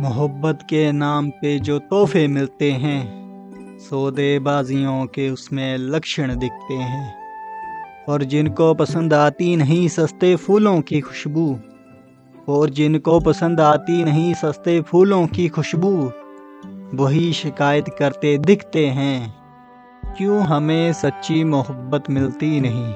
मोहब्बत के नाम पे जो तोहफे मिलते हैं, सौदेबाजियों के उसमें लक्षण दिखते हैं। और जिनको पसंद आती नहीं सस्ते फूलों की खुशबू, और जिनको पसंद आती नहीं सस्ते फूलों की खुशबू, वही शिकायत करते दिखते हैं, क्यों हमें सच्ची मोहब्बत मिलती नहीं?